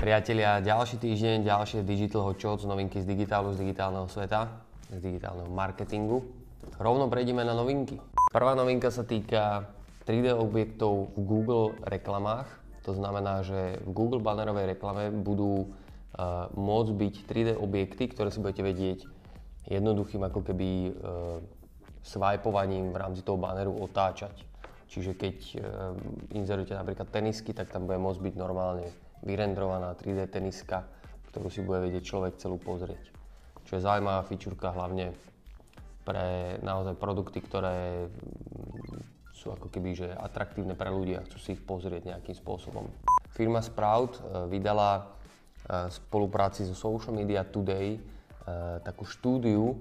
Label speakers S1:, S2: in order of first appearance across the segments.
S1: Priatelia, ďalší týždeň, ďalšie Digital Hot Shots, novinky z digitálu, z digitálneho sveta, z digitálneho marketingu. Rovno prejdeme na novinky. Prvá novinka sa týka 3D objektov v Google reklamách. To znamená, že v Google bannerovej reklame budú uh, môcť byť 3D objekty, ktoré si budete vedieť jednoduchým ako keby uh, swipovaním v rámci toho banneru otáčať. Čiže keď uh, inzerujete napríklad tenisky, tak tam bude môcť byť normálne vyrendrovaná 3D teniska, ktorú si bude vedieť človek celú pozrieť. Čo je zaujímavá fičurka hlavne pre naozaj produkty, ktoré sú ako keby že atraktívne pre ľudí a chcú si ich pozrieť nejakým spôsobom. Firma Sprout e, vydala e, v spolupráci so Social Media Today e, takú štúdiu,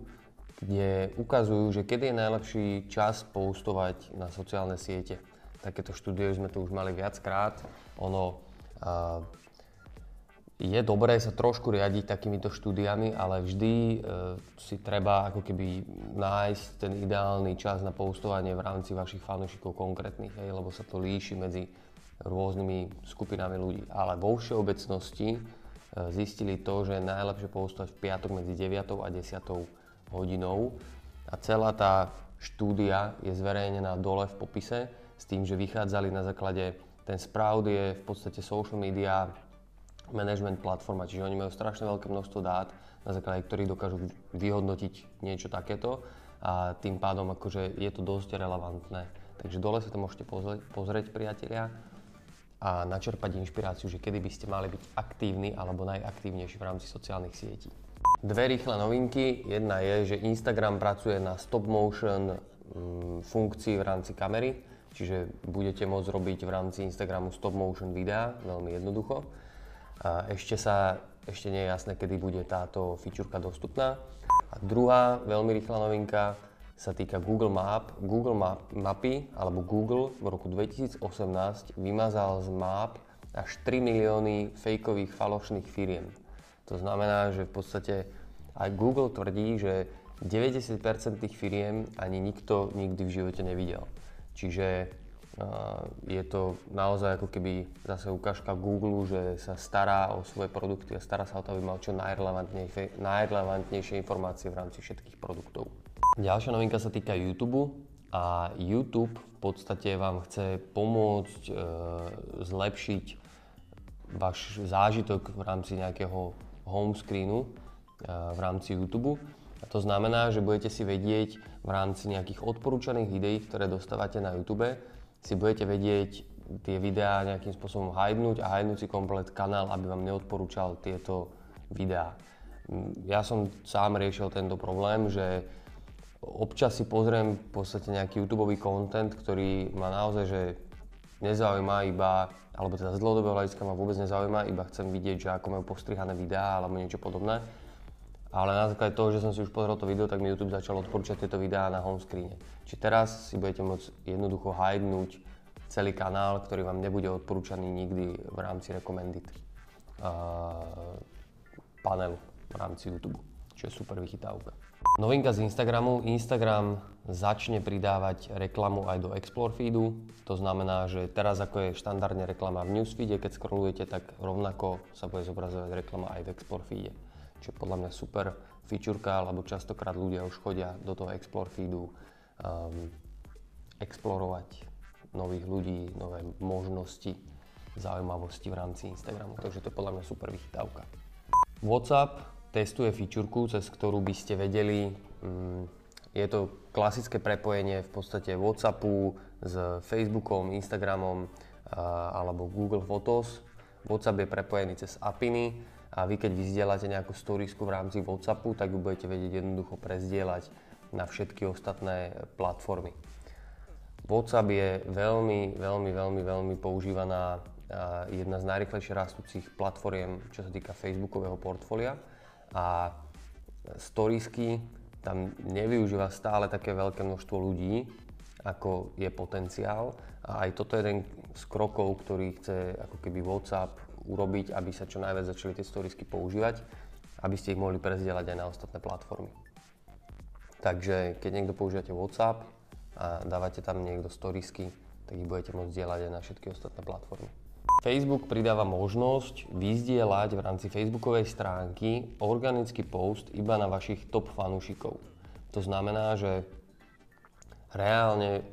S1: kde ukazujú, že kedy je najlepší čas postovať na sociálne siete. Takéto štúdie sme tu už mali viackrát. Ono je dobré sa trošku riadiť takýmito štúdiami, ale vždy e, si treba ako keby nájsť ten ideálny čas na postovanie v rámci vašich fanúšikov konkrétnych, hej, lebo sa to líši medzi rôznymi skupinami ľudí. Ale vo všeobecnosti e, zistili to, že je najlepšie postovať v piatok medzi 9 a 10 hodinou a celá tá štúdia je zverejnená dole v popise s tým, že vychádzali na základe ten Sprout je v podstate social media management platforma, čiže oni majú strašne veľké množstvo dát, na základe ktorých dokážu vyhodnotiť niečo takéto a tým pádom akože je to dosť relevantné. Takže dole sa to môžete pozrieť, pozrieť priatelia a načerpať inšpiráciu, že kedy by ste mali byť aktívni alebo najaktívnejší v rámci sociálnych sietí. Dve rýchle novinky. Jedna je, že Instagram pracuje na stop motion mm, funkcii v rámci kamery čiže budete môcť robiť v rámci Instagramu stop motion videá, veľmi jednoducho. A ešte sa, ešte nie je jasné, kedy bude táto fičurka dostupná. A druhá veľmi rýchla novinka sa týka Google Map. Google Map, mapy, alebo Google v roku 2018 vymazal z map až 3 milióny fejkových falošných firiem. To znamená, že v podstate aj Google tvrdí, že 90% tých firiem ani nikto nikdy v živote nevidel. Čiže je to naozaj ako keby zase ukážka Google, že sa stará o svoje produkty a stará sa o to, aby mal čo najrelevantnejšie, najrelevantnejšie informácie v rámci všetkých produktov. Ďalšia novinka sa týka YouTube a YouTube v podstate vám chce pomôcť e, zlepšiť váš zážitok v rámci nejakého home screenu e, v rámci YouTube a to znamená, že budete si vedieť v rámci nejakých odporúčaných videí, ktoré dostávate na YouTube, si budete vedieť tie videá nejakým spôsobom hajdnúť a hajdnúť si komplet kanál, aby vám neodporúčal tieto videá. Ja som sám riešil tento problém, že občas si pozriem v podstate nejaký YouTube content, ktorý ma naozaj že nezaujíma iba, alebo teda z dlhodobého hľadiska ma vôbec nezaujíma, iba chcem vidieť, že ako majú postrihané videá alebo niečo podobné ale na základe toho, že som si už pozrel to video, tak mi YouTube začal odporúčať tieto videá na home screene. Či teraz si budete môcť jednoducho hidenúť celý kanál, ktorý vám nebude odporúčaný nikdy v rámci recommended uh, panelu v rámci YouTube, čo je super vychytávka. Novinka z Instagramu. Instagram začne pridávať reklamu aj do Explore feedu. To znamená, že teraz ako je štandardne reklama v newsfeede, keď scrollujete, tak rovnako sa bude zobrazovať reklama aj v Explore feede čo je podľa mňa super fičurka, lebo častokrát ľudia už chodia do toho Explore feedu um, explorovať nových ľudí, nové možnosti, zaujímavosti v rámci Instagramu. Takže to je podľa mňa super vychytávka. WhatsApp testuje fičurku, cez ktorú by ste vedeli, um, je to klasické prepojenie v podstate WhatsAppu s Facebookom, Instagramom uh, alebo Google Photos. WhatsApp je prepojený cez apiny, a vy keď vyzdielate nejakú storiesku v rámci Whatsappu, tak ju budete vedieť jednoducho prezdieľať na všetky ostatné platformy. WhatsApp je veľmi, veľmi, veľmi, veľmi používaná jedna z najrychlejšie rastúcich platformiem, čo sa týka Facebookového portfólia a storiesky tam nevyužíva stále také veľké množstvo ľudí, ako je potenciál a aj toto je jeden z krokov, ktorý chce ako keby WhatsApp urobiť, aby sa čo najviac začali tie storiesky používať, aby ste ich mohli prezdieľať aj na ostatné platformy. Takže keď niekto používate WhatsApp a dávate tam niekto storiesky, tak ich budete môcť zdieľať aj na všetky ostatné platformy. Facebook pridáva možnosť vyzdieľať v rámci facebookovej stránky organický post iba na vašich top fanúšikov. To znamená, že reálne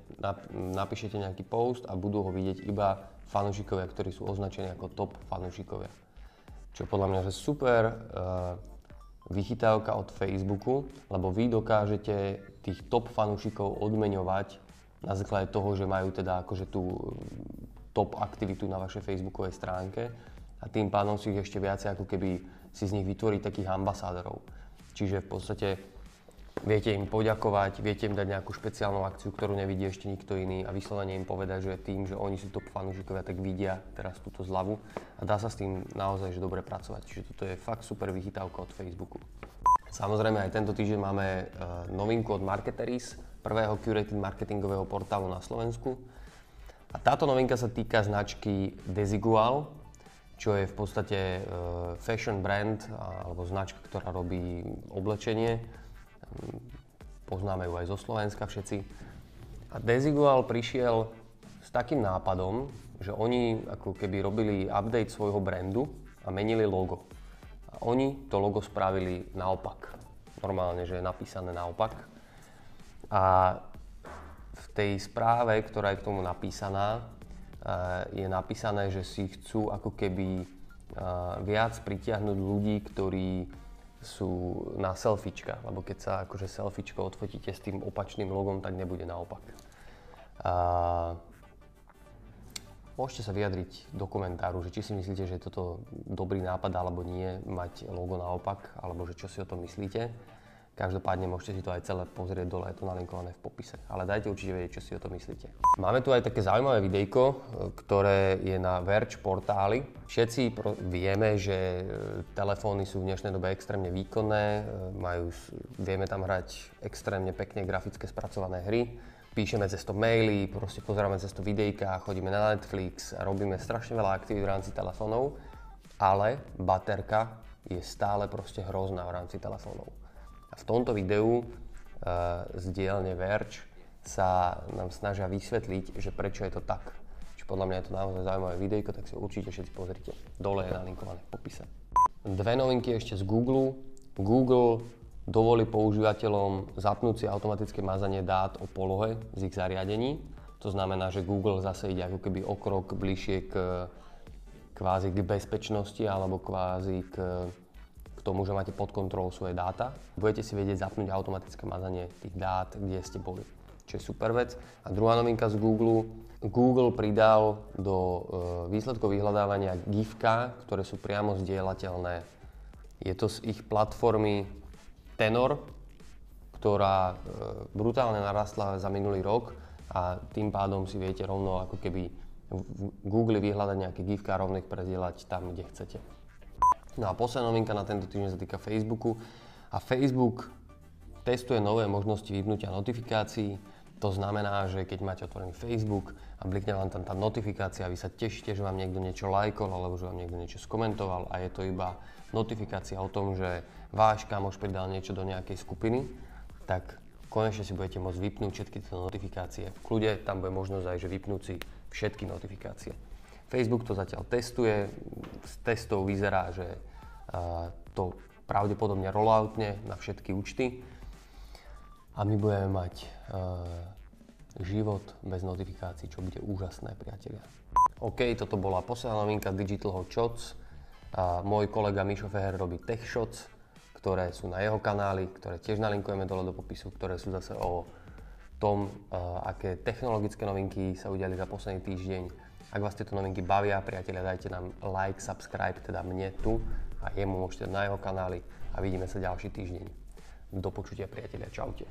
S1: napíšete nejaký post a budú ho vidieť iba fanúšikovia, ktorí sú označení ako top fanúšikovia. Čo je podľa mňa že super uh, vychytávka od Facebooku, lebo vy dokážete tých top fanúšikov odmeňovať na základe toho, že majú teda akože tú top aktivitu na vašej facebookovej stránke a tým pádom si ich ešte viacej ako keby si z nich vytvoriť takých ambasádorov. Čiže v podstate viete im poďakovať, viete im dať nejakú špeciálnu akciu, ktorú nevidí ešte nikto iný a vyslovene im povedať, že tým, že oni sú top fanúšikovia, tak vidia teraz túto zľavu a dá sa s tým naozaj že dobre pracovať. Čiže toto je fakt super vychytávka od Facebooku. Samozrejme aj tento týždeň máme uh, novinku od Marketeris, prvého curated marketingového portálu na Slovensku. A táto novinka sa týka značky Desigual, čo je v podstate uh, fashion brand alebo značka, ktorá robí oblečenie. Poznáme ju aj zo Slovenska všetci. A Desigual prišiel s takým nápadom, že oni ako keby robili update svojho brandu a menili logo. A oni to logo spravili naopak. Normálne, že je napísané naopak. A tej správe, ktorá je k tomu napísaná, eh, je napísané, že si chcú ako keby eh, viac pritiahnuť ľudí, ktorí sú na selfiečka, lebo keď sa akože selfiečko odfotíte s tým opačným logom, tak nebude naopak. A môžete sa vyjadriť do komentáru, že či si myslíte, že je toto dobrý nápad alebo nie, mať logo naopak, alebo že čo si o tom myslíte. Každopádne môžete si to aj celé pozrieť dole, je to nalinkované v popise. Ale dajte určite vedieť, čo si o to myslíte. Máme tu aj také zaujímavé videjko, ktoré je na Verge portáli. Všetci vieme, že e, telefóny sú v dnešnej dobe extrémne výkonné, e, majú, vieme tam hrať extrémne pekne grafické spracované hry, píšeme cez to maily, proste pozeráme cez to videjka, chodíme na Netflix robíme strašne veľa aktivít v rámci telefónov, ale baterka je stále proste hrozná v rámci telefónov. A v tomto videu uh, z dielne Verge sa nám snažia vysvetliť, že prečo je to tak. Čiže podľa mňa je to naozaj zaujímavé videjko, tak si určite všetci pozrite. Dole je nalinkované v popise. Dve novinky ešte z Google. Google dovolí používateľom zapnúť si automatické mazanie dát o polohe z ich zariadení. To znamená, že Google zase ide ako keby o krok bližšie k kvázi k bezpečnosti alebo kvázi k tomu, že máte pod kontrolou svoje dáta. Budete si vedieť zapnúť automatické mazanie tých dát, kde ste boli. Čo je super vec. A druhá novinka z Google. Google pridal do e, výsledkov vyhľadávania GIFka, ktoré sú priamo zdieľateľné. Je to z ich platformy Tenor, ktorá e, brutálne narastla za minulý rok a tým pádom si viete rovno ako keby v Google vyhľadať nejaké GIFka a rovno ich tam, kde chcete. No a posledná novinka na tento týždeň sa týka Facebooku. A Facebook testuje nové možnosti vypnutia notifikácií. To znamená, že keď máte otvorený Facebook a blikne vám tam tá notifikácia vy sa tešíte, že vám niekto niečo lajkol alebo že vám niekto niečo skomentoval a je to iba notifikácia o tom, že váš kamoš pridal niečo do nejakej skupiny, tak konečne si budete môcť vypnúť všetky tieto notifikácie. V kľude tam bude možnosť aj, že vypnúť si všetky notifikácie. Facebook to zatiaľ testuje. Z testov vyzerá, že to pravdepodobne rolloutne na všetky účty a my budeme mať život bez notifikácií, čo bude úžasné, priatelia. OK, toto bola posledná novinka Digital Hot Shots. A môj kolega Mišo Feher robí Tech Shots, ktoré sú na jeho kanáli, ktoré tiež nalinkujeme dole do popisu, ktoré sú zase o tom, aké technologické novinky sa udiali za posledný týždeň, ak vás tieto novinky bavia, priatelia, dajte nám like, subscribe, teda mne tu a jemu môžete na jeho kanály a vidíme sa ďalší týždeň. Do počutia, priatelia. Čaute.